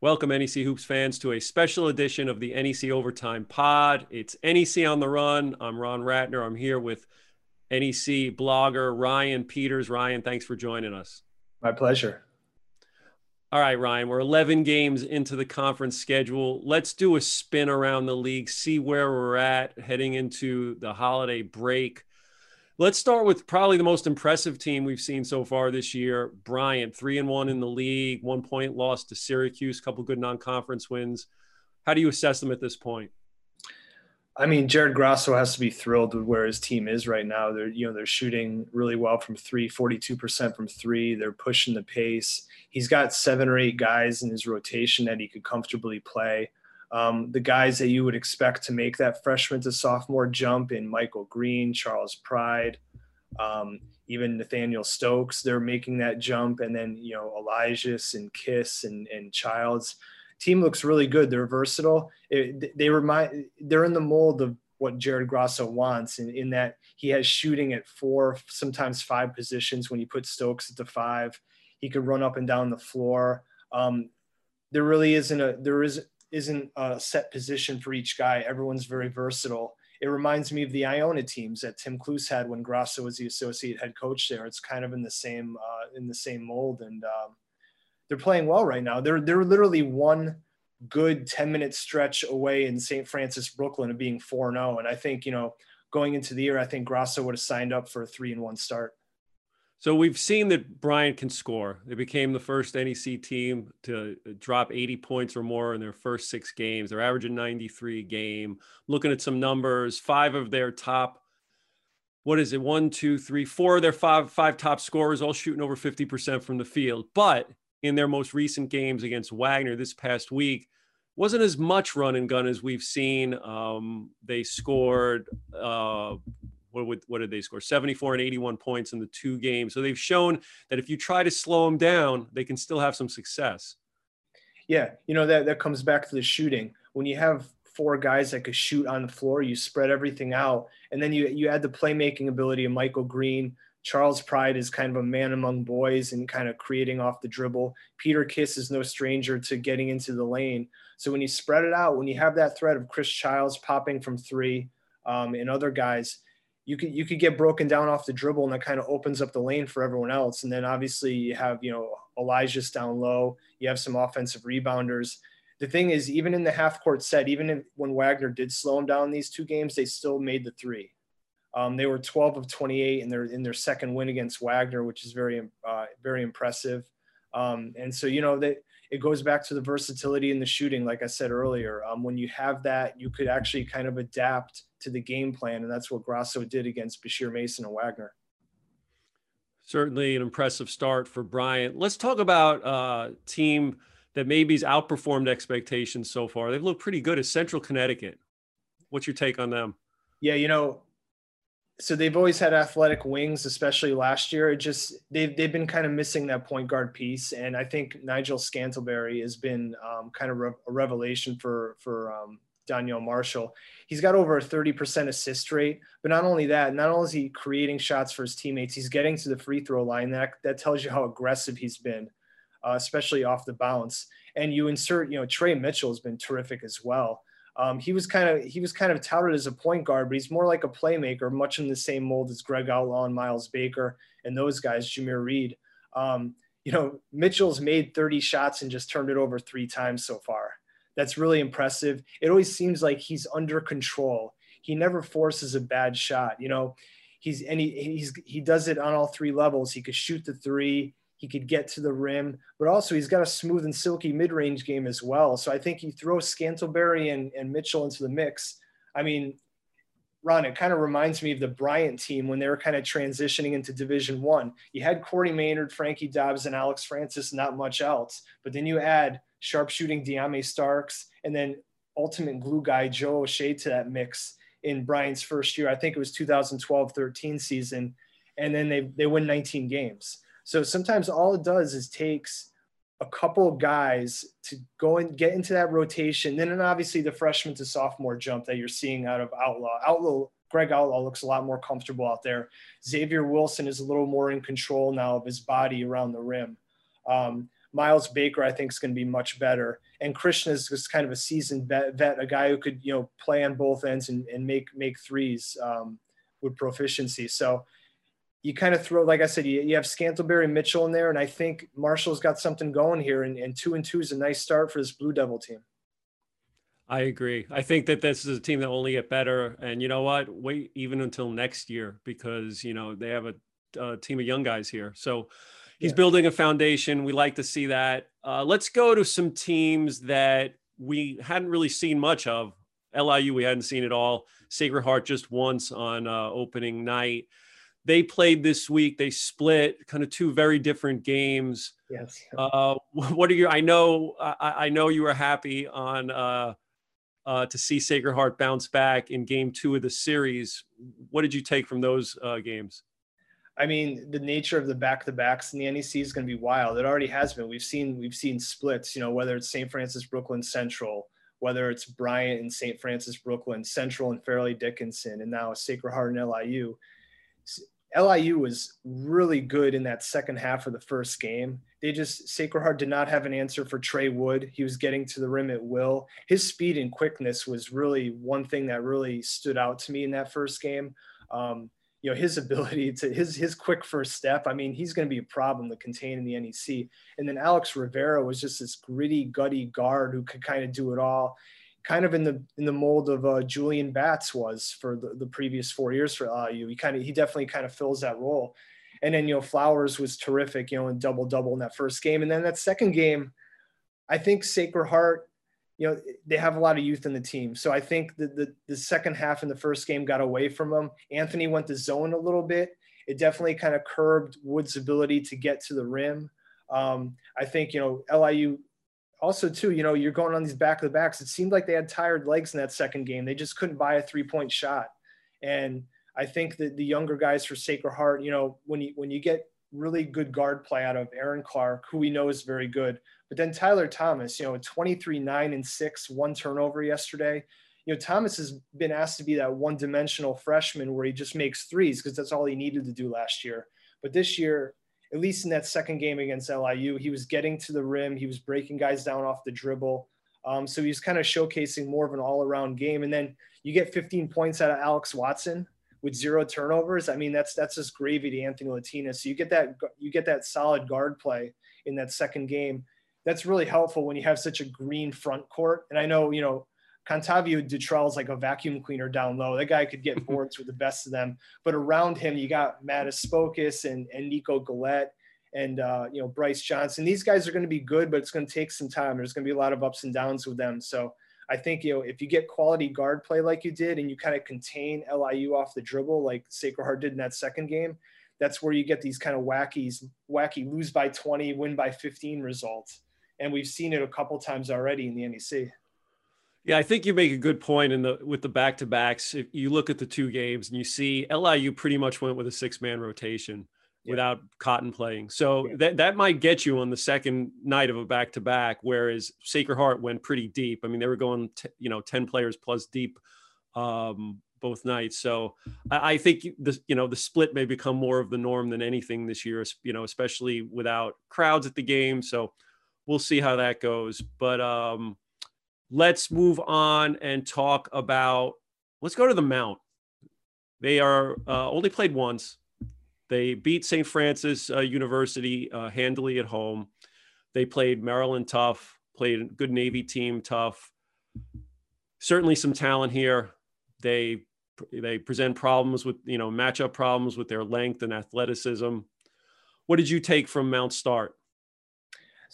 Welcome, NEC Hoops fans, to a special edition of the NEC Overtime Pod. It's NEC on the Run. I'm Ron Ratner. I'm here with NEC blogger Ryan Peters. Ryan, thanks for joining us. My pleasure. All right, Ryan, we're 11 games into the conference schedule. Let's do a spin around the league, see where we're at heading into the holiday break. Let's start with probably the most impressive team we've seen so far this year. Bryant, three and one in the league, one point loss to Syracuse, a couple good non-conference wins. How do you assess them at this point? I mean, Jared Grasso has to be thrilled with where his team is right now. They're, you know, they're shooting really well from three, 42% from three. They're pushing the pace. He's got seven or eight guys in his rotation that he could comfortably play. Um, the guys that you would expect to make that freshman to sophomore jump in Michael Green, Charles Pride, um, even Nathaniel Stokes, they're making that jump. And then, you know, Elisias and Kiss and, and Childs. Team looks really good. They're versatile. It, they remind, they're in the mold of what Jared Grasso wants in, in that he has shooting at four, sometimes five positions when you put Stokes at the five. He could run up and down the floor. Um, there really isn't a there is isn't a set position for each guy. Everyone's very versatile. It reminds me of the Iona teams that Tim Cluess had when Grasso was the associate head coach there. It's kind of in the same uh, in the same mold, and um, they're playing well right now. They're they're literally one good 10 minute stretch away in St. Francis, Brooklyn of being 4 0. And I think, you know, going into the year, I think Grasso would have signed up for a three and one start. So we've seen that Bryant can score. They became the first NEC team to drop 80 points or more in their first six games. They're averaging 93 game. Looking at some numbers, five of their top, what is it? One, two, three, four of their five five top scorers all shooting over 50% from the field. But in their most recent games against Wagner this past week, wasn't as much run and gun as we've seen. Um, they scored uh, what, would, what did they score? 74 and 81 points in the two games. So they've shown that if you try to slow them down, they can still have some success. Yeah, you know that that comes back to the shooting. When you have four guys that could shoot on the floor, you spread everything out, and then you you add the playmaking ability of Michael Green. Charles Pride is kind of a man among boys and kind of creating off the dribble. Peter Kiss is no stranger to getting into the lane. So when you spread it out, when you have that threat of Chris Childs popping from three um, and other guys, you could you could get broken down off the dribble and that kind of opens up the lane for everyone else. And then obviously you have you know Elisias down low. You have some offensive rebounders. The thing is, even in the half court set, even when Wagner did slow them down these two games, they still made the three. Um, they were 12 of 28 in their in their second win against Wagner, which is very uh, very impressive. Um, and so you know that it goes back to the versatility in the shooting, like I said earlier. Um, when you have that, you could actually kind of adapt to the game plan, and that's what Grasso did against Bashir Mason and Wagner. Certainly an impressive start for Bryant. Let's talk about a uh, team that maybe's outperformed expectations so far. They've looked pretty good as Central Connecticut. What's your take on them? Yeah, you know, so they've always had athletic wings, especially last year. It just they've they've been kind of missing that point guard piece, and I think Nigel Scantlebury has been um, kind of re- a revelation for for um, Donyell Marshall. He's got over a 30% assist rate, but not only that, not only is he creating shots for his teammates, he's getting to the free throw line. That that tells you how aggressive he's been, uh, especially off the bounce. And you insert, you know, Trey Mitchell has been terrific as well. Um, he was kind of he was kind of touted as a point guard, but he's more like a playmaker, much in the same mold as Greg Outlaw and Miles Baker and those guys, Jameer Reed. Um, you know, Mitchell's made 30 shots and just turned it over three times so far. That's really impressive. It always seems like he's under control. He never forces a bad shot. You know, he's and he he's he does it on all three levels. He could shoot the three he could get to the rim, but also he's got a smooth and silky mid-range game as well. So I think you throw Scantlebury and, and Mitchell into the mix. I mean, Ron, it kind of reminds me of the Bryant team when they were kind of transitioning into Division One. You had Courtney Maynard, Frankie Dobbs, and Alex Francis, not much else. But then you add sharpshooting Dyami Starks and then ultimate glue guy Joe O'Shea to that mix in Bryant's first year. I think it was 2012-13 season. And then they, they win 19 games. So sometimes all it does is takes a couple of guys to go and get into that rotation. Then, and obviously the freshman to sophomore jump that you're seeing out of Outlaw. Outlaw, Greg Outlaw looks a lot more comfortable out there. Xavier Wilson is a little more in control now of his body around the rim. Um, Miles Baker, I think, is going to be much better. And Christian is just kind of a seasoned vet, vet a guy who could, you know, play on both ends and, and make make threes um, with proficiency. So you kind of throw, like I said, you, you have Scantlebury Mitchell in there, and I think Marshall's got something going here. And, and two and two is a nice start for this Blue Devil team. I agree. I think that this is a team that will only get better. And you know what? Wait even until next year because you know they have a, a team of young guys here. So he's yeah. building a foundation. We like to see that. Uh, let's go to some teams that we hadn't really seen much of. LIU, we hadn't seen it all. Sacred Heart just once on uh, opening night. They played this week. They split kind of two very different games. Yes. Uh, what are you? I know. I, I know you were happy on uh, uh, to see Sacred Heart bounce back in game two of the series. What did you take from those uh, games? I mean, the nature of the back to backs in the NEC is going to be wild. It already has been. We've seen we've seen splits. You know, whether it's St. Francis Brooklyn Central, whether it's Bryant and St. Francis Brooklyn Central and Fairleigh Dickinson, and now Sacred Heart and LIU. LIU was really good in that second half of the first game. They just Sacred Heart did not have an answer for Trey Wood. He was getting to the rim at will. His speed and quickness was really one thing that really stood out to me in that first game. Um, you know his ability to his his quick first step. I mean, he's going to be a problem to contain in the NEC. And then Alex Rivera was just this gritty, gutty guard who could kind of do it all kind of in the in the mold of uh, Julian Batts was for the, the previous four years for LIU. He kind of he definitely kind of fills that role. And then you know Flowers was terrific, you know, in double double in that first game, and then that second game, I think Sacred Heart, you know, they have a lot of youth in the team, so I think the the, the second half in the first game got away from them. Anthony went to zone a little bit. It definitely kind of curbed Wood's ability to get to the rim. Um, I think you know LIU also too, you know, you're going on these back of the backs. It seemed like they had tired legs in that second game. They just couldn't buy a three point shot. And I think that the younger guys for Sacred Heart, you know, when you when you get really good guard play out of Aaron Clark, who we know is very good, but then Tyler Thomas, you know, 23, nine and six, one turnover yesterday. You know, Thomas has been asked to be that one dimensional freshman where he just makes threes because that's all he needed to do last year. But this year, at least in that second game against LIU, he was getting to the rim. He was breaking guys down off the dribble. Um, so he's kind of showcasing more of an all around game. And then you get 15 points out of Alex Watson with zero turnovers. I mean, that's, that's just gravy to Anthony Latina. So you get that, you get that solid guard play in that second game. That's really helpful when you have such a green front court. And I know, you know, Contavio Dutrell is like a vacuum cleaner down low. That guy could get boards with the best of them. But around him, you got Mattis Spokus and, and Nico Galette and uh, you know Bryce Johnson. These guys are going to be good, but it's going to take some time. There's going to be a lot of ups and downs with them. So I think you know if you get quality guard play like you did, and you kind of contain LIU off the dribble like Sacred Heart did in that second game, that's where you get these kind of wackies, wacky lose by 20, win by 15 results. And we've seen it a couple times already in the NEC. Yeah, I think you make a good point in the with the back to backs. If you look at the two games and you see LIU pretty much went with a six man rotation yeah. without Cotton playing, so yeah. that that might get you on the second night of a back to back. Whereas Sacred Heart went pretty deep. I mean, they were going t- you know ten players plus deep um, both nights. So I, I think the you know the split may become more of the norm than anything this year. You know, especially without crowds at the game. So we'll see how that goes. But um, let's move on and talk about let's go to the Mount. They are uh, only played once. They beat St. Francis uh, University uh, handily at home. They played Maryland tough, played a good Navy team tough. Certainly some talent here. They they present problems with you know matchup problems with their length and athleticism. What did you take from Mount Start?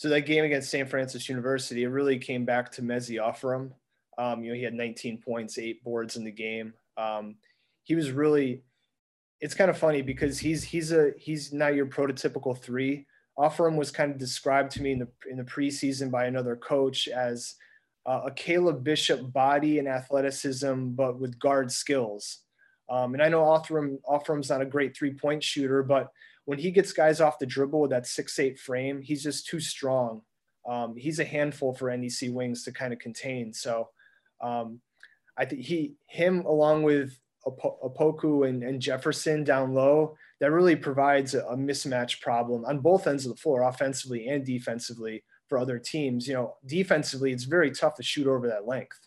So that game against St. Francis University, it really came back to Mezie Offurum. Um, you know, he had 19 points, eight boards in the game. Um, he was really. It's kind of funny because he's he's a he's not your prototypical three. Offurum was kind of described to me in the in the preseason by another coach as uh, a Caleb Bishop body and athleticism, but with guard skills. Um, and I know Offurum Offurum's not a great three point shooter, but when he gets guys off the dribble with that six eight frame, he's just too strong. Um, he's a handful for NEC wings to kind of contain. So um, I think he him along with Opoku and, and Jefferson down low, that really provides a, a mismatch problem on both ends of the floor, offensively and defensively for other teams. You know, defensively, it's very tough to shoot over that length.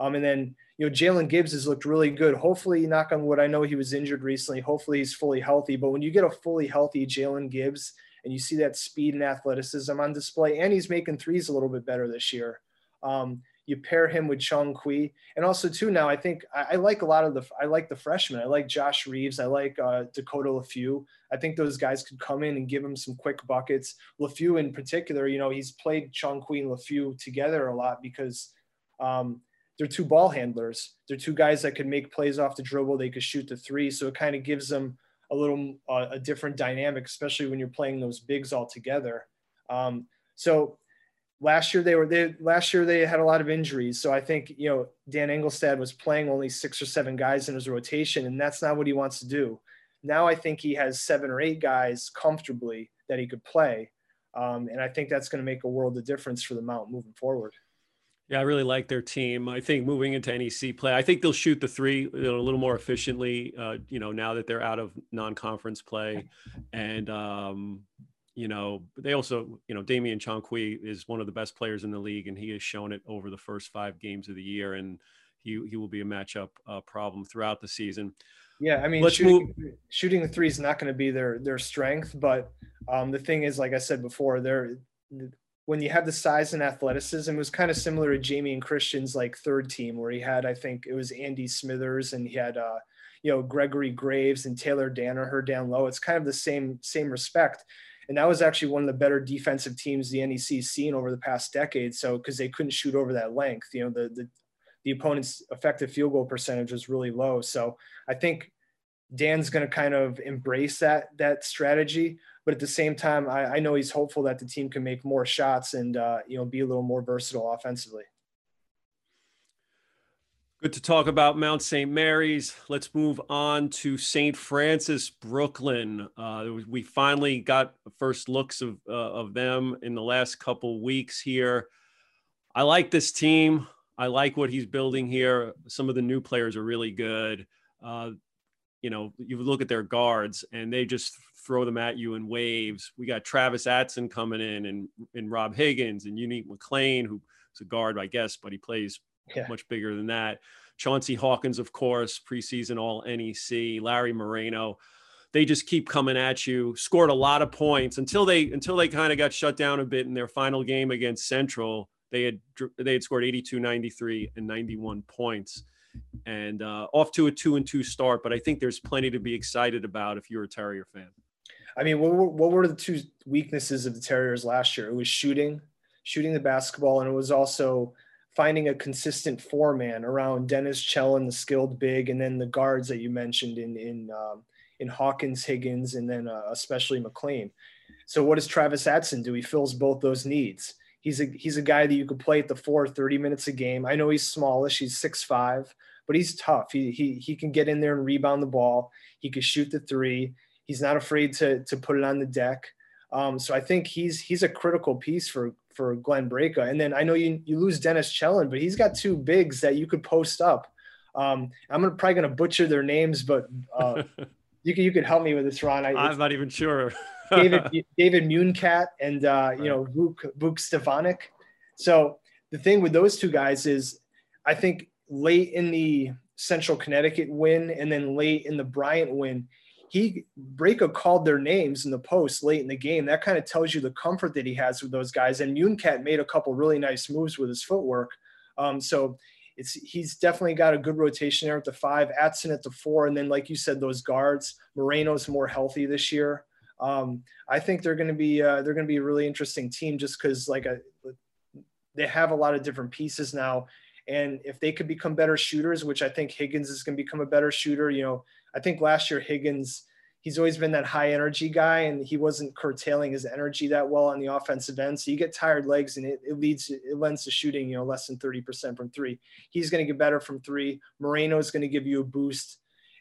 Um, and then, you know, Jalen Gibbs has looked really good. Hopefully, knock on wood, I know he was injured recently. Hopefully, he's fully healthy. But when you get a fully healthy Jalen Gibbs and you see that speed and athleticism on display, and he's making threes a little bit better this year, um, you pair him with Chong Qui, and also too now I think I, I, like a lot of the I like the freshmen. I like Josh Reeves. I like uh, Dakota Leffew. I think those guys could come in and give him some quick buckets. Leffew in particular, you know, he's played Chong Qui and Leffew together a lot because um, they're two ball handlers. They're two guys that could make plays off the dribble. They could shoot the three, so it kind of gives them a little uh, a different dynamic, especially when you're playing those bigs all together. Um, so last year they were they last year they had a lot of injuries so i think you know dan engelstad was playing only six or seven guys in his rotation and that's not what he wants to do now i think he has seven or eight guys comfortably that he could play um, and i think that's going to make a world of difference for the mount moving forward yeah, I really like their team. I think moving into NEC play, I think they'll shoot the three you know, a little more efficiently. Uh, you know, now that they're out of non-conference play, and um, you know, they also, you know, Damian Chong Qui is one of the best players in the league, and he has shown it over the first five games of the year, and he he will be a matchup uh, problem throughout the season. Yeah, I mean, Let's shooting, move. shooting the three is not going to be their their strength, but um, the thing is, like I said before, they're when you had the size and athleticism, it was kind of similar to Jamion Christian's like third team, where he had, I think it was Andy Smithers, and he had, uh, you know, Gregory Graves and Taylor Danaher down low. It's kind of the same same respect and that was actually one of the better defensive teams the NEC's seen over the past decade. So because they couldn't shoot over that length, you know, the, the the opponent's effective field goal percentage was really low. So I think Dan's going to kind of embrace that that strategy, but at the same time, I, I know he's hopeful that the team can make more shots and uh, you know be a little more versatile offensively. Good to talk about Mount St. Mary's. Let's move on to St. Francis, Brooklyn. Uh, we finally got first looks of uh, of them in the last couple weeks here. I like this team. I like what he's building here. Some of the new players are really good. Uh, you know, you look at their guards and they just throw them at you in waves. We got Travis Atson coming in and, and Rob Higgins and Unique McLean, who's a guard, I guess, but he plays yeah. much bigger than that. Chauncey Hawkins, of course, preseason All NEC. Larry Moreno. They just keep coming at you. Scored a lot of points until they until they kind of got shut down a bit in their final game against Central. They had they had scored 82, 93, and 91 points, and uh, off to a two and two start. But I think there's plenty to be excited about if you're a Terrier fan. I mean, what were, what were the two weaknesses of the Terriers last year? It was shooting, shooting the basketball, and it was also finding a consistent four man around Deniz Celen, the skilled big, and then the guards that you mentioned in in um, in Hawkins, Higgins, and then uh, especially McLean. So what does Travis Atson do? He fills both those needs. He's a he's a guy that you could play at the four 30 minutes a game. I know he's smallish, he's six five, but he's tough. He he he can get in there and rebound the ball. He can shoot the three. He's not afraid to to put it on the deck. Um, so I think he's he's a critical piece for for Glenn Braica. And then I know you you lose Deniz Celen, but he's got two bigs that you could post up. Um, I'm gonna, probably going to butcher their names, but uh, you can you could help me with this, Ron. I, am not even sure. David David Muncat and uh, you know Vuk Vuk Stevanic. So the thing with those two guys is, I think late in the Central Connecticut win and then late in the Bryant win, he Braica called their names in the post late in the game. That kind of tells you the comfort that he has with those guys. And Muncat made a couple really nice moves with his footwork. Um, so it's he's definitely got a good rotation there at the five, Atson at the four, and then like you said, those guards. Moreno's more healthy this year. Um, I think they're going to be uh, they're going to be a really interesting team just because like a, they have a lot of different pieces now, and if they could become better shooters, which I think Higgins is going to become a better shooter, you know, I think last year Higgins, he's always been that high energy guy and he wasn't curtailing his energy that well on the offensive end. So you get tired legs and it, it leads, it lends to shooting, you know, less than 30% from three. He's going to get better from three. Moreno is going to give you a boost.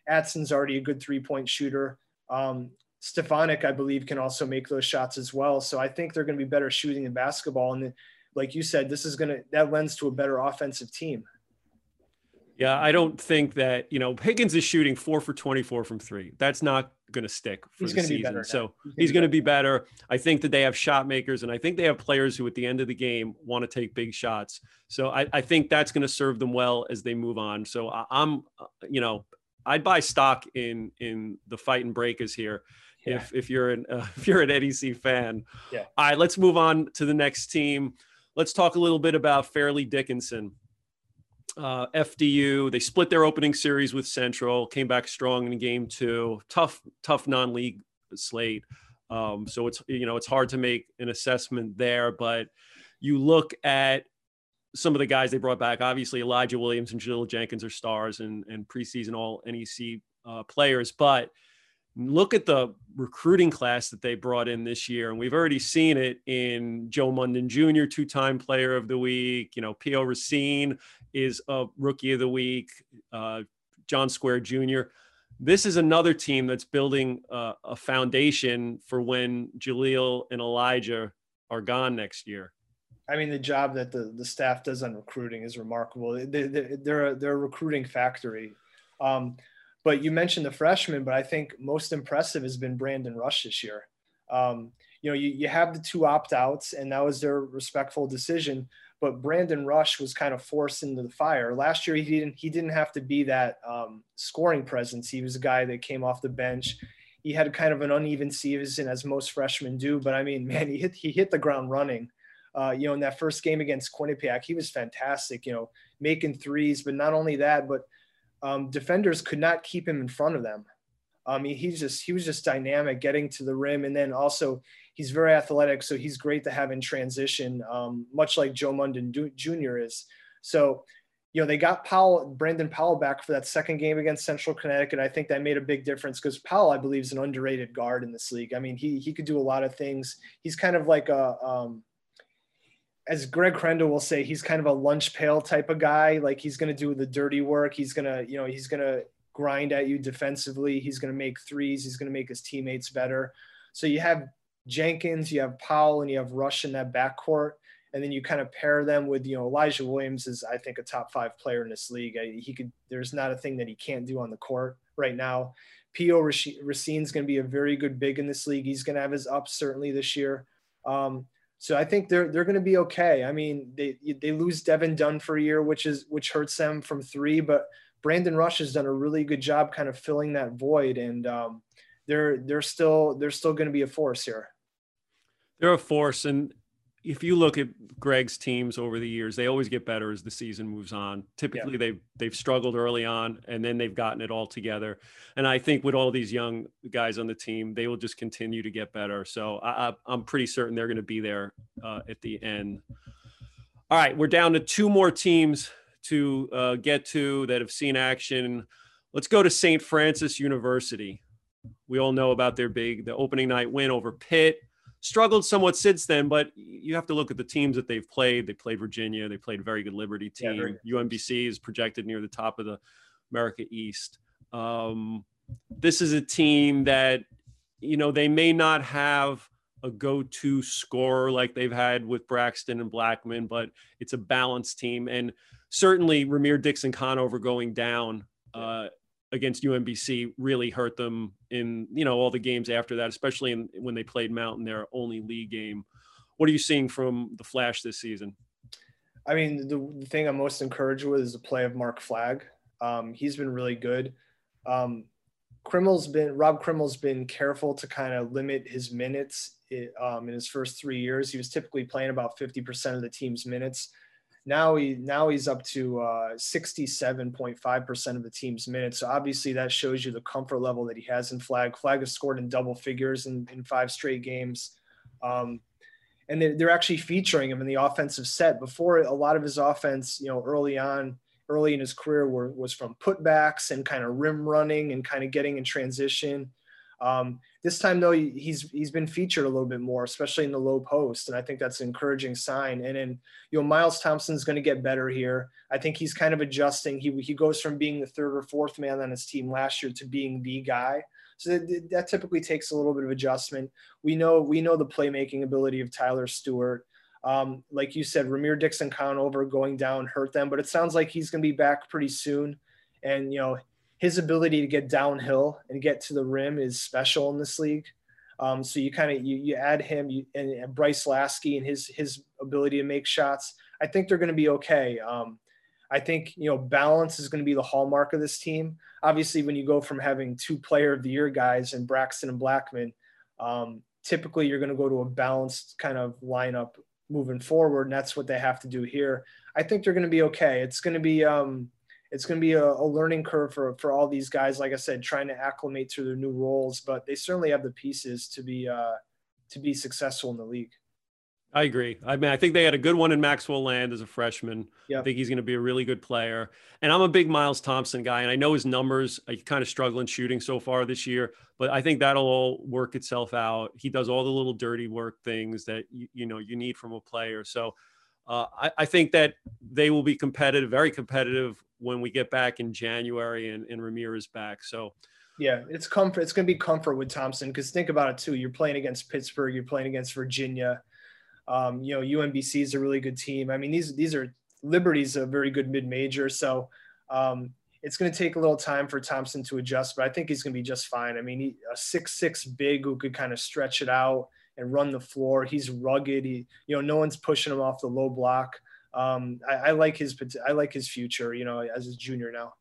Atson's already a good three point shooter. Um, Stevanic, I believe, can also make those shots as well. So I think they're going to be better shooting the basketball. And like you said, this is going to, that lends to a better offensive team. Yeah, I don't think that you know Higgins is shooting four for twenty-four from three. That's not going to stick for He's the gonna be season. So He's he's going to be better. I think that they have shot makers, and I think they have players who, at the end of the game, want to take big shots. So I, I think that's going to serve them well as they move on. So I, I'm, uh, you know, I'd buy stock in in the fight and breakers here. Yeah. If if you're an uh, if you're an NEC fan. Yeah. All right, let's move on to the next team. Let's talk a little bit about Fairleigh Dickinson uh, FDU. They split their opening series with Central, came back strong in game two. Tough, tough non-league slate. Um, so it's you know it's hard to make an assessment there, but you look at some of the guys they brought back. Obviously, Elijah Williams and Jahlil Jenkins are stars and and preseason All NEC uh, players, but look at the recruiting class that they brought in this year. And we've already seen it in Joe Munden Jr., two time player of the week. You know, Pio Racine is a rookie of the week, uh, John Square Jr. This is another team that's building uh, a foundation for when Jahlil and Elijah are gone next year. I mean, the job that the, the staff does on recruiting is remarkable. They, they, they're, a, they're a recruiting factory. Um, but you mentioned the freshman, but I think most impressive has been Brandon Rush this year. Um, you know, you, you have the two opt outs, and that was their respectful decision. But Brandon Rush was kind of forced into the fire. Last year, he didn't he didn't have to be that um, scoring presence. He was a guy that came off the bench. He had kind of an uneven season, as most freshmen do. But I mean, man, he hit he hit the ground running. Uh, you know, in that first game against Quinnipiac, he was fantastic. You know, making threes, but not only that, but um, defenders could not keep him in front of them. I mean, he's just he was just dynamic, getting to the rim, and then also he's very athletic, so he's great to have in transition, um, much like Joe Munden Jr. is. So, you know, they got Powell, Brandon Powell back for that second game against Central Connecticut. I think that made a big difference because Powell, I believe, is an underrated guard in this league. I mean, he he could do a lot of things. He's kind of like a um, as Greg Herenda will say, he's kind of a lunch pail type of guy. Like he's going to do the dirty work. He's going to, you know, he's going to grind at you defensively. He's going to make threes. He's going to make his teammates better. So you have Jenkins, you have Powell, and you have Rush in that backcourt. And then you kind of pair them with, you know, Elijah Williams is, I think, a top five player in this league. He could, there's not a thing that he can't do on the court right now. Pio Racine's going to be a very good big in this league. He's going to have his ups certainly this year. Um, so I think they're they're going to be okay. I mean, they they lose Devin Dunn for a year, which is which hurts them from three, but Brandon Rush has done a really good job kind of filling that void, and um, they're they're still they're still going to be a force here. They're a force, and if you look at Greg's teams over the years, they always get better as the season moves on. Typically, yeah. they've they've struggled early on, and then they've gotten it all together. And I think with all these young guys on the team, they will just continue to get better. So I, am pretty certain they're going to be there uh, at the end. All right, we're down to two more teams to uh, get to that have seen action. Let's go to St. Francis University. We all know about their big the opening night win over Pitt struggled somewhat since then, but you have to look at the teams that they've played. They played Virginia. They played a very good Liberty team. Yeah, UMBC is projected near the top of the America East. Um, this is a team that, you know, they may not have a go-to scorer like they've had with Braxton and Blackmon, but it's a balanced team. And certainly Ramir Dixon Conover going down uh, against UMBC really hurt them in you know all the games after that, especially in, when they played Mountain, their only league game. What are you seeing from the Flash this season? I mean, the, thing I'm most encouraged with is the play of Mark Flagg. Um, he's been really good. Um, Krimmel's been Rob Krimmel's been careful to kind of limit his minutes um, in his first three years. He was typically playing about 50% of the team's minutes. Now he now he's up to uh, 67.5% of the team's minutes. So obviously that shows you the comfort level that he has in Flagg. Flagg has scored in double figures in, in five straight games. Um, and they're, actually featuring him in the offensive set. Before a lot of his offense, you know, early on, early in his career were, was from putbacks and kind of rim running and kind of getting in transition. Um, this time though, he's he's been featured a little bit more, especially in the low post, and I think that's an encouraging sign. And then you know Miles Thompson's going to get better here. I think he's kind of adjusting. He he goes from being the third or fourth man on his team last year to being the guy. So that, that typically takes a little bit of adjustment. We know we know the playmaking ability of Tyler Stewart. Um, like you said, Ramir Dixon Conover going down hurt them, but it sounds like he's going to be back pretty soon. And, you know, his ability to get downhill and get to the rim is special in this league. Um, so you kind of you, you add him you, and, and, Bryce Lasky and his his ability to make shots. I think they're going to be okay. Um, I think you know balance is going to be the hallmark of this team. Obviously, when you go from having two Player of the Year guys and Braxton and Blackmon, um, typically you're going to go to a balanced kind of lineup moving forward, and that's what they have to do here. I think they're going to be okay. It's going to be um, it's going to be a, a, learning curve for for all these guys. Like I said, trying to acclimate to their new roles, but they certainly have the pieces to be uh, to be successful in the league. I agree. I mean, I think they had a good one in Maxwell Land as a freshman. Yep. I think he's going to be a really good player. And I'm a big Miles Thompson guy, and I know his numbers. I kind of struggling shooting so far this year, but I think that'll all work itself out. He does all the little dirty work things that you, you know you need from a player. So uh, I, I, think that they will be competitive, very competitive when we get back in January and, and Ramirez back. So. Yeah, it's comfort. It's going to be comfort with Thompson because think about it too. You're playing against Pittsburgh. You're playing against Virginia um, you know, UMBC is a really good team. I mean, these these are Liberty's a very good mid major, so um, it's going to take a little time for Thompson to adjust, but I think he's going to be just fine. I mean, he, a six six big who could kind of stretch it out and run the floor. He's rugged. He, you know, no one's pushing him off the low block. Um, I, I like his I like his future. You know, as a junior now.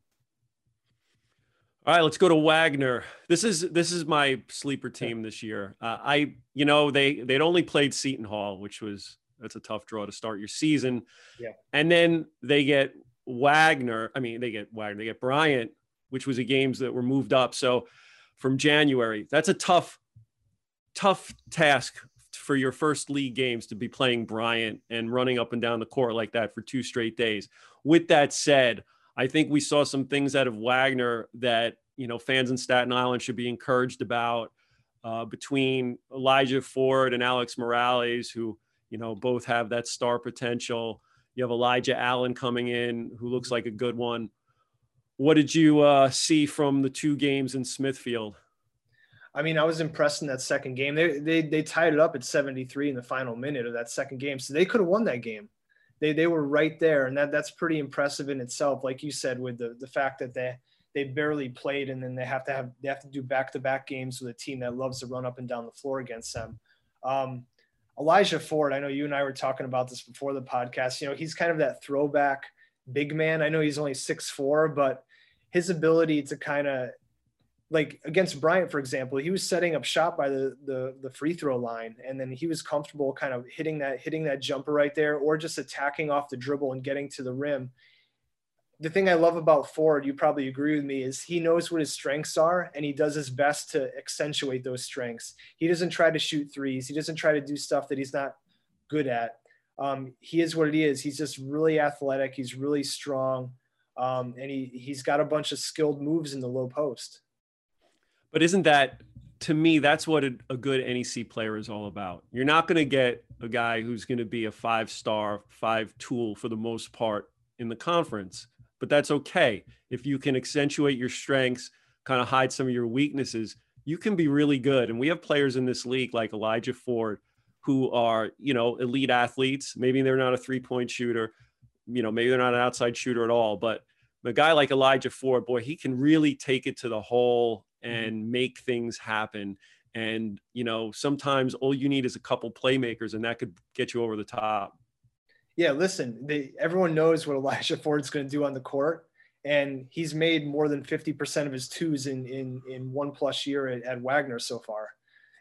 All right, let's go to Wagner. This is this is my sleeper team this year. Uh, I, you know, they they'd only played Seton Hall, which was that's a tough draw to start your season. Yeah. And then they get Wagner. I mean, they get Wagner. They get Bryant, which was a games that were moved up. So from January, that's a tough, tough task for your first league games to be playing Bryant and running up and down the court like that for two straight days. With that said, I think we saw some things out of Wagner that you know fans in Staten Island should be encouraged about. Uh, between Elijah Ford and Alex Morales, who you know both have that star potential. You have Elijah Allen coming in, who looks like a good one. What did you uh, see from the two games in Smithfield? I mean, I was impressed in that second game. They, they they tied it up at 73 in the final minute of that second game, so they could have won that game they they were right there, and that that's pretty impressive in itself. Like you said, with the the fact that they they barely played, and then they have to have they have to do back to back games with a team that loves to run up and down the floor against them. Um, Elijah Ford, I know you and I were talking about this before the podcast. You know, he's kind of that throwback big man. I know he's only six four, but his ability to kind of like against Bryant, for example, he was setting up shot by the, the the free throw line, and then he was comfortable kind of hitting that hitting that jumper right there, or just attacking off the dribble and getting to the rim. The thing I love about Ford, you probably agree with me, is he knows what his strengths are, and he does his best to accentuate those strengths. He doesn't try to shoot threes. He doesn't try to do stuff that he's not good at. Um, he is what he is. He's just really athletic. He's really strong, um, and he he's got a bunch of skilled moves in the low post. But isn't that to me that's what a, good NEC player is all about. You're not going to get a guy who's going to be a five star, five tool for the most part in the conference, but that's okay if you can accentuate your strengths, kind of hide some of your weaknesses. You can be really good, and we have players in this league like Elijah Ford who are you know elite athletes. Maybe they're not a three point shooter, you know, maybe they're not an outside shooter at all, but a guy like Elijah Ford, boy, he can really take it to the hole Mm-hmm. and make things happen. And, you know, sometimes all you need is a couple playmakers and that could get you over the top. Yeah, listen, they, everyone knows what Elijah Ford's going to do on the court. And he's made more than 50% of his twos in, in, in one plus year at, at Wagner so far.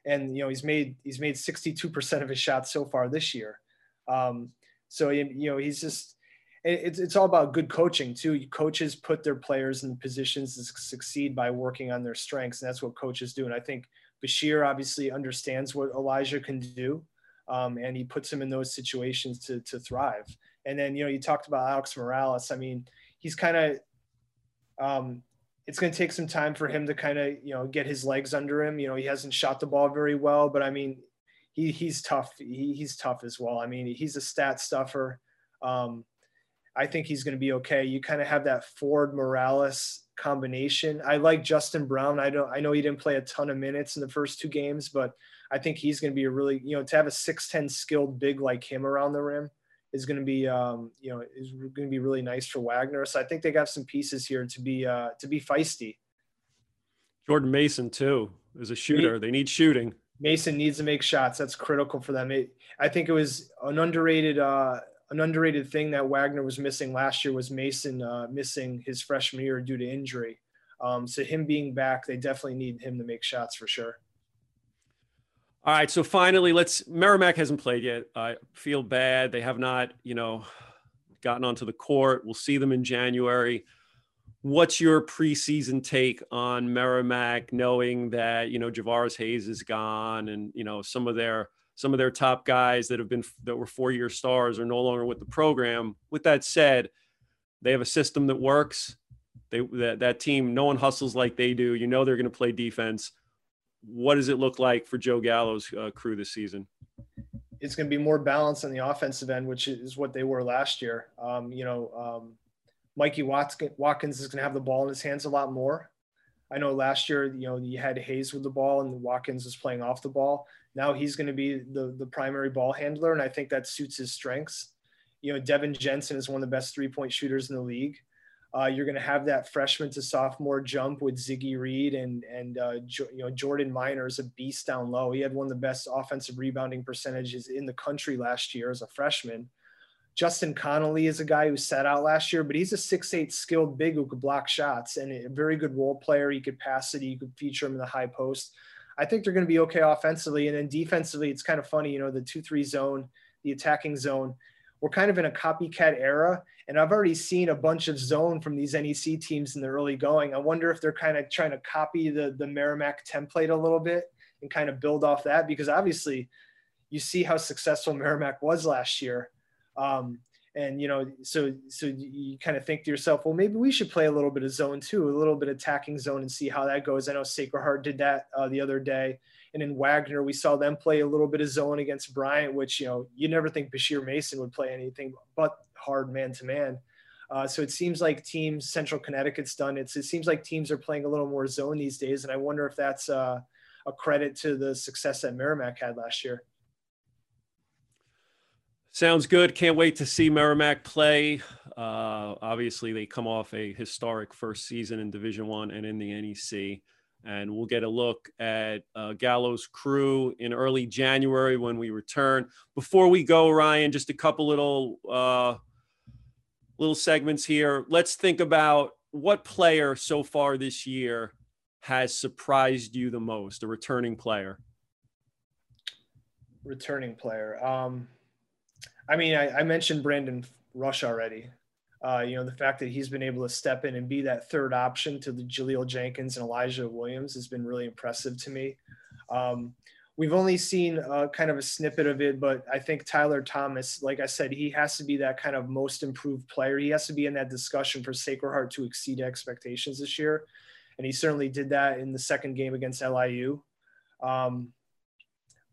And, you know, he's made, he's made 62% of his shots so far this year. Um, so, you know, he's just, it's, it's all about good coaching too. Coaches put their players in positions to succeed by working on their strengths, and that's what coaches do. And I think Bashir obviously understands what Elijah can do, um, and he puts him in those situations to to thrive. And then you know you talked about Alex Morales. I mean, he's kind of um, it's going to take some time for him to kind of you know get his legs under him. You know, he hasn't shot the ball very well, but I mean, he he's tough. He, he's tough as well. I mean, he's a stat stuffer. Um, I think he's going to be okay. You kind of have that Ford Morales combination. I like Justin Brown. I don't. I know he didn't play a ton of minutes in the first two games, but I think he's going to be a really, you know, to have a six ten skilled big like him around the rim is going to be, um, you know, is going to be really nice for Wagner. So I think they got some pieces here to be uh, to be feisty. Jordan Mason too is a shooter. They need shooting. Mason needs to make shots. That's critical for them. It, I think it was an underrated uh, an underrated thing that Wagner was missing last year was Mason uh, missing his freshman year due to injury. Um, so him being back, they definitely need him to make shots for sure. All right, so finally, let's. Merrimack hasn't played yet. I feel bad they have not, you know, gotten onto the court. We'll see them in January. What's your preseason take on Merrimack, knowing that you know Juvaris Hayes is gone, and you know some of their some of their top guys that have been that were four year stars are no longer with the program. With that said, they have a system that works. They that, that team, no one hustles like they do. You know they're going to play defense. What does it look like for Joe Gallo's uh, crew this season? It's going to be more balanced on the offensive end, which is what they were last year. Um, you know, um, Mikey Watkins is going to have the ball in his hands a lot more. I know last year, you know, you had Hayes with the ball and Watkins was playing off the ball. Now he's going to be the the primary ball handler, and I think that suits his strengths. You know, Devin Jensen is one of the best three point shooters in the league. Uh, you're going to have that freshman to sophomore jump with Ziggy Reed and and uh, jo- you know Jordan Minor is a beast down low. He had one of the best offensive rebounding percentages in the country last year as a freshman. Justin Connolly is a guy who sat out last year, but he's a six-eight skilled big who could block shots and a very good role player. He could pass it. You could feature him in the high post. I think they're going to be okay offensively. And then defensively, it's kind of funny, you know, the 2 3 zone, the attacking zone. We're kind of in a copycat era. And I've already seen a bunch of zone from these NEC teams in the early going. I wonder if they're kind of trying to copy the, the Merrimack template a little bit and kind of build off that because obviously you see how successful Merrimack was last year. Um, and you know so so you kind of think to yourself well maybe we should play a little bit of zone too a little bit of attacking zone and see how that goes. I know sacred heart did that uh, the other day. And in wagner we saw them play a little bit of zone against bryant which you know you never think bashir mason would play anything but hard man to man so it seems like teams central connecticut's done it. It seems like teams are playing a little more zone these days. And i wonder if that's uh, a credit to the success that merrimack had last year Sounds good. Can't wait to see Merrimack play. Uh, obviously, they come off a historic first season in Division One and in the NEC, and we'll get a look at uh, Gallo's crew in early January when we return. Before we go, Ryan, just a couple little uh, little segments here. Let's think about what player so far this year has surprised you the most, a returning player. Returning player. Um I mean, I, I mentioned Brandon Rush already. Uh, you know, the fact that he's been able to step in and be that third option to the Jahlil Jenkins and Elijah Williams has been really impressive to me. Um, we've only seen uh, kind of a snippet of it, but I think Tyler Thomas, like I said, he has to be that kind of most improved player. He has to be in that discussion for Sacred Heart to exceed expectations this year. And he certainly did that in the second game against LIU. Um,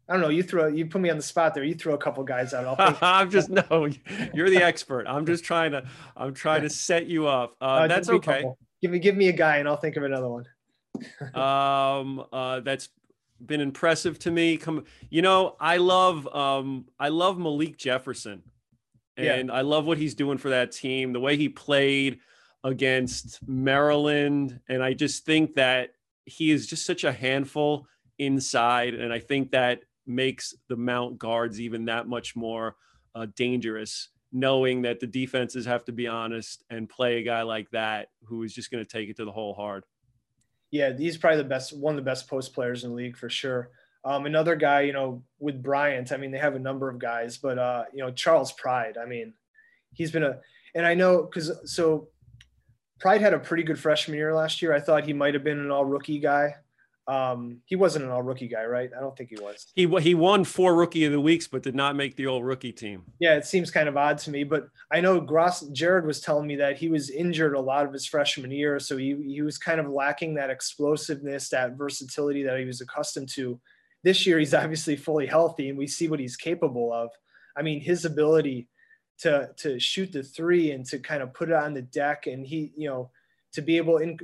I don't know. You throw, you put me on the spot there. You throw a couple guys out. i I'm just no. You're the expert. I'm just trying to. I'm trying to set you up. Uh, uh, that's okay. Give me, give me a guy, and I'll think of another one. um, uh, that's been impressive to me. Come, you know, I love, um, I love Malik Jefferson, and yeah. I love what he's doing for that team. The way he played against Maryland, and I just think that he is just such a handful inside, and I think that makes the mount guards even that much more uh, dangerous knowing that the defenses have to be honest and play a guy like that who is just going to take it to the hole hard. Yeah, he's probably the best, one of the best post players in the league for sure. Um, another guy, you know, with Bryant, I mean, they have a number of guys, but, uh, you know, Charles Pride, I mean, he's been a, and I know because so Pride had a pretty good freshman year last year. I thought he might have been an all rookie guy. Um, he wasn't an all rookie guy, right? I don't think he was. He he won four rookie of the weeks, but did not make the all rookie team. Yeah, it seems kind of odd to me, but I know Gross Jared was telling me that he was injured a lot of his freshman year, so he he was kind of lacking that explosiveness, that versatility that he was accustomed to. This year, he's obviously fully healthy, and we see what he's capable of. I mean, his ability to to shoot the three and to kind of put it on the deck and he you know to be able in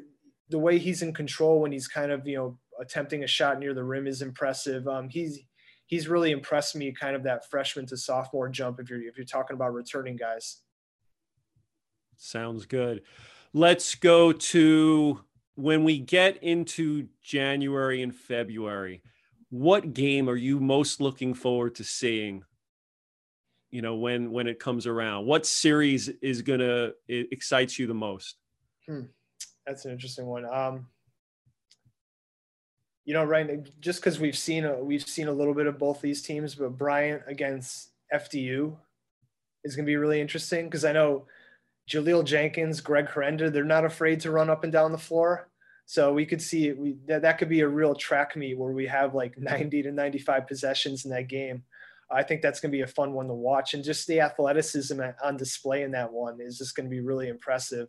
the way he's in control when he's kind of you know attempting a shot near the rim is impressive. Um, he's he's really impressed me kind of that freshman to sophomore jump if you're if you're talking about returning guys. Sounds good. Let's go to when we get into january and february what game are you most looking forward to seeing you know when when it comes around? What series is gonna it excites you the most? Hmm. that's an interesting one. Um you know right just because we've seen a, we've seen a little bit of both these teams but bryant against fdu is going to be really interesting because i know Jahlil Jenkins, Greg Herenda, they're not afraid to run up and down the floor. So we could see we that, that could be a real track meet where we have like 90 to 95 possessions in that game. I think that's going to be a fun one to watch. And just the athleticism on display in that one is just going to be really impressive.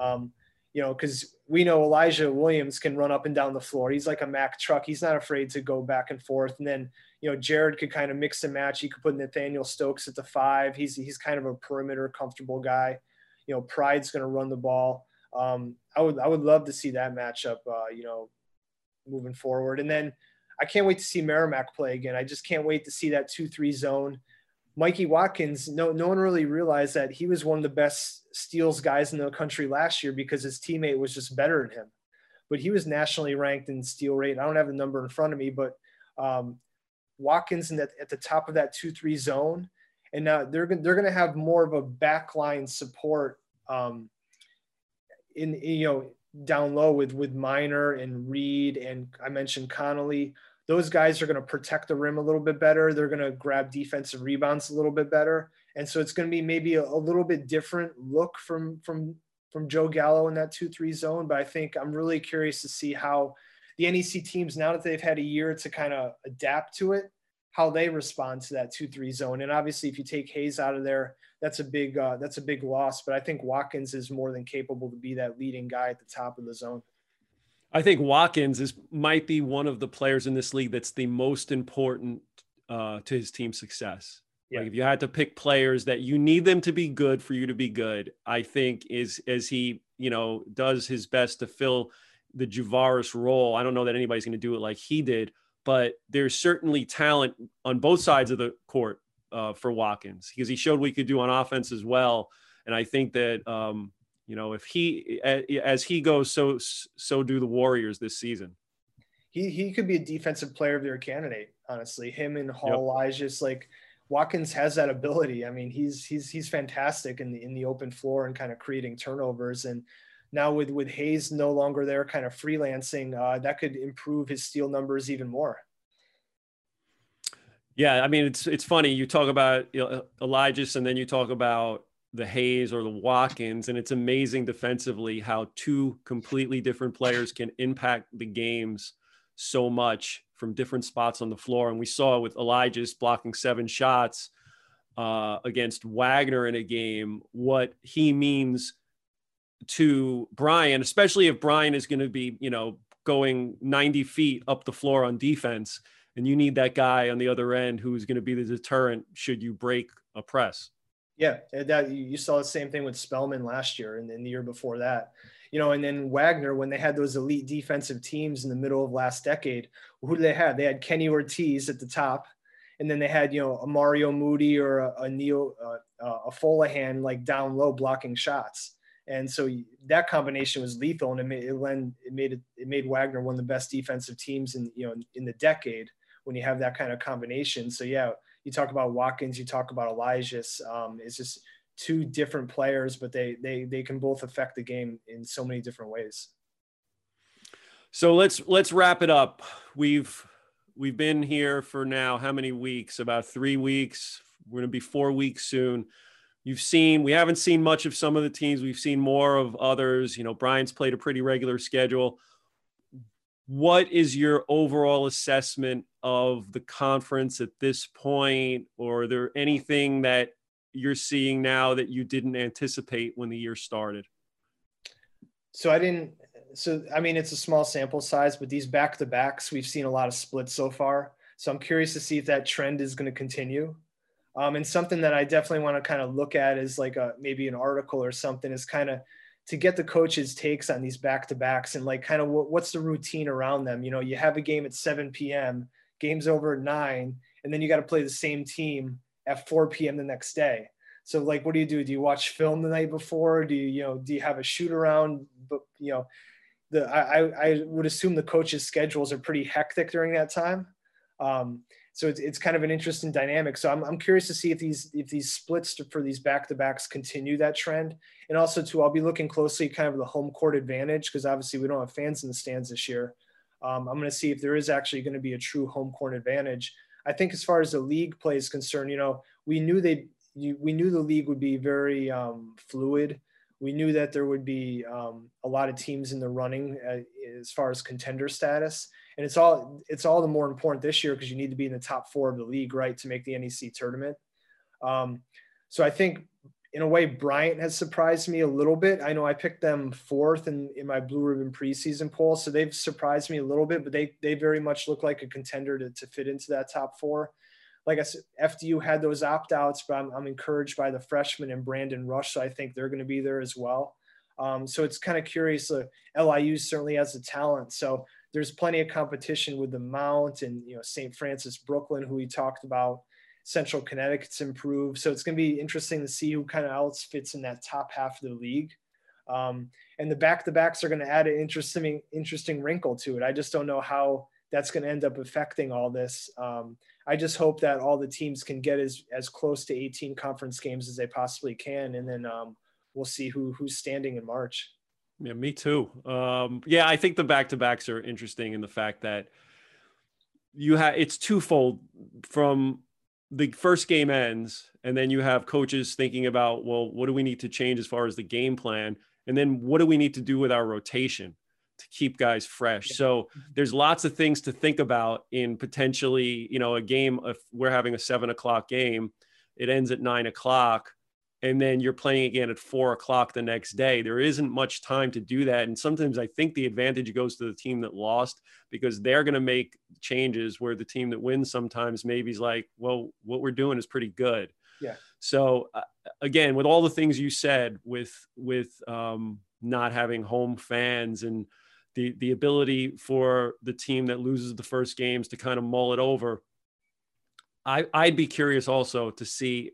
Um, you know, because we know Elijah Williams can run up and down the floor. He's like a Mack truck. He's not afraid to go back and forth. And then, you know, Jared could kind of mix and match. He could put Nathaniel Stokes at the five. He's he's kind of a perimeter comfortable guy. You know, Pride's going to run the ball. Um, I would I would love to see that matchup. Uh, you know, moving forward. And then I can't wait to see Merrimack play again. I just can't wait to see that two-three zone. Mikey Watkins, no, no one really realized that he was one of the best steals guys in the country last year because his teammate was just better than him. But he was nationally ranked in steal rate. I don't have the number in front of me, but um, Watkins in that, at the top of that two-three zone, and now they're they're going to have more of a backline support um, in you know down low with with Minor and Reed and I mentioned Connolly. Those guys are going to protect the rim a little bit better. They're going to grab defensive rebounds a little bit better, and so it's going to be maybe a, a little bit different look from from from Joe Gallo in that two three zone. But I think I'm really curious to see how the NEC teams now that they've had a year to kind of adapt to it, how they respond to that two three zone. And obviously, if you take Hayes out of there, that's a big uh, that's a big loss. But I think Watkins is more than capable to be that leading guy at the top of the zone. I think Watkins is might be one of the players in this league that's the most important uh, to his team success. Yeah. Like if you had to pick players that you need them to be good for you to be good, I think is as he you know does his best to fill the Juvaris role. I don't know that anybody's going to do it like he did, but there's certainly talent on both sides of the court uh, for Watkins because he showed what he could do on offense as well. And I think that um, you know if he as he goes, so so do the Warriors this season. He he could be a defensive player of the year candidate. Honestly, him and Hall yep. just like Watkins has that ability. I mean, he's he's he's fantastic in the in the open floor and kind of creating turnovers. And now with with Hayes no longer there, kind of freelancing, uh, that could improve his steal numbers even more. Yeah, I mean it's it's funny you talk about you know, Elijah and then you talk about the Hayes or the Watkins, and it's amazing defensively how two completely different players can impact the games so much from different spots on the floor. And we saw with Elijah's blocking seven shots uh, against Wagner in a game what he means to Bryant, especially if Bryant is going to be you know going 90 feet up the floor on defense and you need that guy on the other end who's going to be the deterrent should you break a press. Yeah, that you saw the same thing with Spellman last year and then the year before that. You know, and then Wagner, when they had those elite defensive teams in the middle of last decade, who did they have? They had Kenny Ortiz at the top, and then they had you know a Mario Moody or a, a Neil uh, a Folahan like down low blocking shots. And so that combination was lethal, and it made it, made it, it made Wagner one of the best defensive teams in you know in the decade when you have that kind of combination. So yeah, you talk about Watkins, you talk about Elijah's. Um, it's just two different players, but they they they can both affect the game in so many different ways. So let's let's wrap it up. We've we've been here for now how many weeks? About three weeks. We're to be four weeks soon. You've seen we haven't seen much of some of the teams. We've seen more of others. You know, Bryant's played a pretty regular schedule what is your overall assessment of the conference at this point or are there anything that you're seeing now that you didn't anticipate when the year started so i didn't so i mean it's a small sample size but these back to backs we've seen a lot of splits so far so i'm curious to see if that trend is going to continue Um, and something that I definitely want to kind of look at is like a maybe an article or something is kind of to get the coaches' takes on these back to backs and like kind of what, what's the routine around them. You know, you have a game at 7 p.m., game's over at nine, and then you got to play the same team at 4 p.m. the next day. So like, what do you do? Do you watch film the night before? Do you, you know, do you have a shoot around? But you know, the I, I would assume the coaches' schedules are pretty hectic during that time. Um, so it's, it's kind of an interesting dynamic. So I'm, I'm curious to see if these if these splits for these back to backs continue that trend, and also too I'll be looking closely kind of the home court advantage because obviously we don't have fans in the stands this year. Um, I'm going to see if there is actually going to be a true home court advantage. I think as far as the league play is concerned, you know, we knew they we knew the league would be very um, fluid. We knew that there would be um, a lot of teams in the running uh, as far as contender status and it's all it's all the more important this year because you need to be in the top four of the league, right, to make the NEC tournament. Um, so I think in a way Bryant has surprised me a little bit. I know I picked them fourth in, in my blue ribbon preseason poll, so they've surprised me a little bit, but they they very much look like a contender to, to fit into that top four. Like I said, FDU had those opt outs, but I'm, I'm encouraged by the freshman and Brandon Rush, so I think they're going to be there as well. Um, so it's kind of curious. Uh, LIU certainly has the talent, so there's plenty of competition with the Mount and you know St. Francis Brooklyn, who we talked about. Central Connecticut's improved, so it's going to be interesting to see who kind of else fits in that top half of the league. Um, and the back to backs are going to add an interesting interesting wrinkle to it. I just don't know how that's going to end up affecting all this. Um, I just hope that all the teams can get as as close to 18 conference games as they possibly can, and then um, we'll see who who's standing in March. Yeah, me too. Um, yeah, I think the back to backs are interesting in the fact that you have it's twofold from the first game ends and then you have coaches thinking about well what do we need to change as far as the game plan? And then what do we need to do with our rotation to keep guys fresh? So mm-hmm. there's lots of things to think about in potentially you know a game if we're having a seven o'clock game it ends at nine o'clock and then you're playing again at four o'clock the next day. There isn't much time to do that. And sometimes I think the advantage goes to the team that lost because they're going to make changes where the team that wins sometimes maybe is like, well, what we're doing is pretty good. Yeah. So uh, again, with all the things you said, with with um, not having home fans and the the ability for the team that loses the first games to kind of mull it over, I, I'd be curious also to see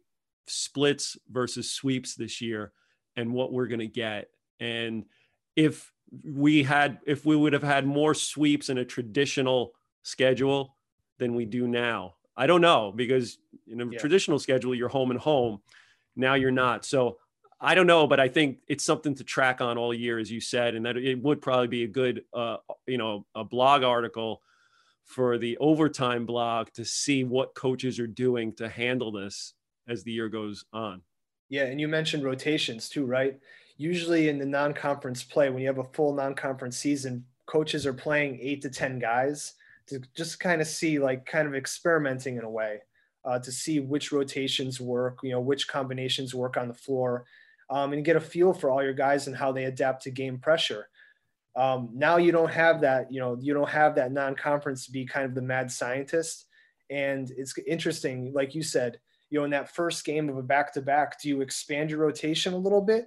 splits versus sweeps this year and what we're going to get. And if we had, if we would have had more sweeps in a traditional schedule than we do now, I don't know because in a yeah. traditional schedule, you're home and home. Now you're not. So I don't know, but I think it's something to track on all year, as you said, and that it would probably be a good, uh, you know, a blog article for the overtime blog to see what coaches are doing to handle this as the year goes on. Yeah, and you mentioned rotations too, right? Usually in the non-conference play, when you have a full non-conference season, coaches are playing eight to ten guys to just kind of see, like, kind of experimenting in a way uh, to see which rotations work, you know, which combinations work on the floor, um, and get a feel for all your guys and how they adapt to game pressure. Um, now you don't have that, you know, you don't have that non-conference to be kind of the mad scientist. And it's interesting, like you said, you know, in that first game of a back to back, do you expand your rotation a little bit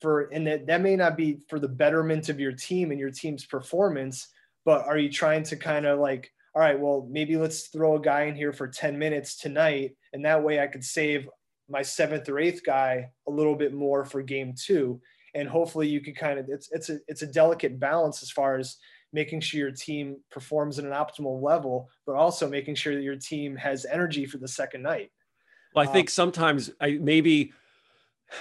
for, and that, that may not be for the betterment of your team and your team's performance, but are you trying to kind of like, all right, well, maybe let's throw a guy in here for 10 minutes tonight. And that way I could save my seventh or eighth guy a little bit more for game two. And hopefully you can kind of, it's, it's a, it's a delicate balance as far as making sure your team performs at an optimal level, but also making sure that your team has energy for the second night. Well, I think um, sometimes I maybe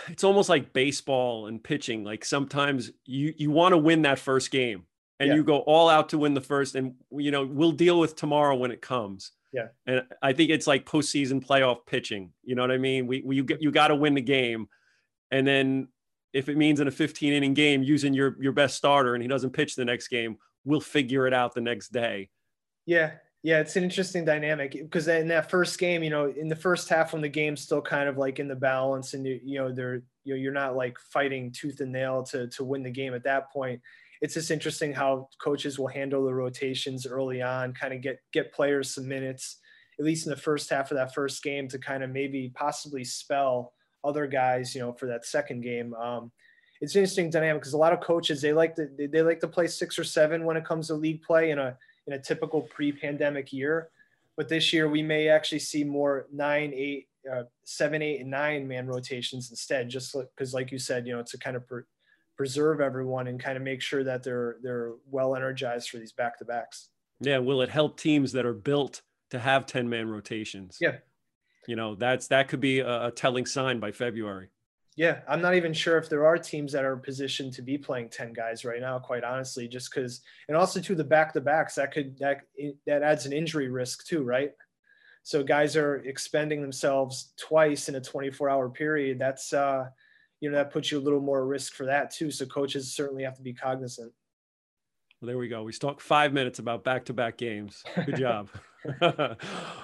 it's almost like baseball and pitching. Like sometimes you you want to win that first game and yeah. you go all out to win the first, and you know we'll deal with tomorrow when it comes. Yeah, and I think it's like postseason playoff pitching. You know what I mean? We, we you get you got to win the game, and then if it means in a 15 inning game using your your best starter and he doesn't pitch the next game, we'll figure it out the next day. Yeah, yeah, it's an interesting dynamic because in that first game, you know, in the first half when the game's still kind of like in the balance and you, you know, they're you know, you're not like fighting tooth and nail to to win the game at that point. It's just interesting how coaches will handle the rotations early on, kind of get get players some minutes at least in the first half of that first game to kind of maybe possibly spell other guys, you know, for that second game. Um, it's interesting dynamic because a lot of coaches they like to they, they like to play six or seven when it comes to league play in a in a typical pre-pandemic year. But this year we may actually see more nine, eight, uh, seven, eight, and nine man rotations instead, just because, like you said, you know, to kind of pre- preserve everyone and kind of make sure that they're they're well energized for these back to backs. Yeah, will it help teams that are built to have ten man rotations? Yeah, you know that's that could be a, a telling sign by February. Yeah, I'm not even sure if there are teams that are positioned to be playing 10 guys right now, quite honestly, just because, and also to the back to backs, that could, that, that adds an injury risk too, right? So guys are expending themselves twice in a 24 hour period. That's, uh, you know, that puts you a little more risk for that too. So coaches certainly have to be cognizant. Well, there we go. We talked five minutes about back to back games. Good job.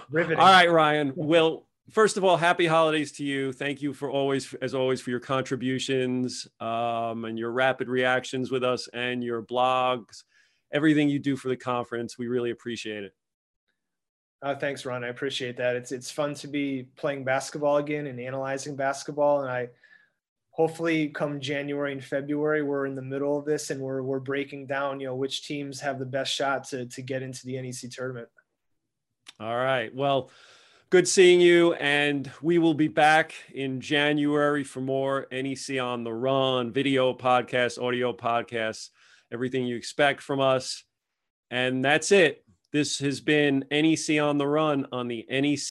Riveting. All right, Ryan. Will first of all, happy holidays to you. Thank you for always, as always, for your contributions um, and your rapid reactions with us and your blogs, everything you do for the conference. We really appreciate it. Uh, thanks, Ron. I appreciate that. It's it's fun to be playing basketball again and analyzing basketball. And I hopefully come January and February, we're in the middle of this and we're we're breaking down, you know, which teams have the best shot to to get into the NEC tournament. All right. Well good seeing you. And we will be back in January for more NEC on the Run video podcast, audio podcasts, everything you expect from us. And that's it. This has been NEC on the Run on the NEC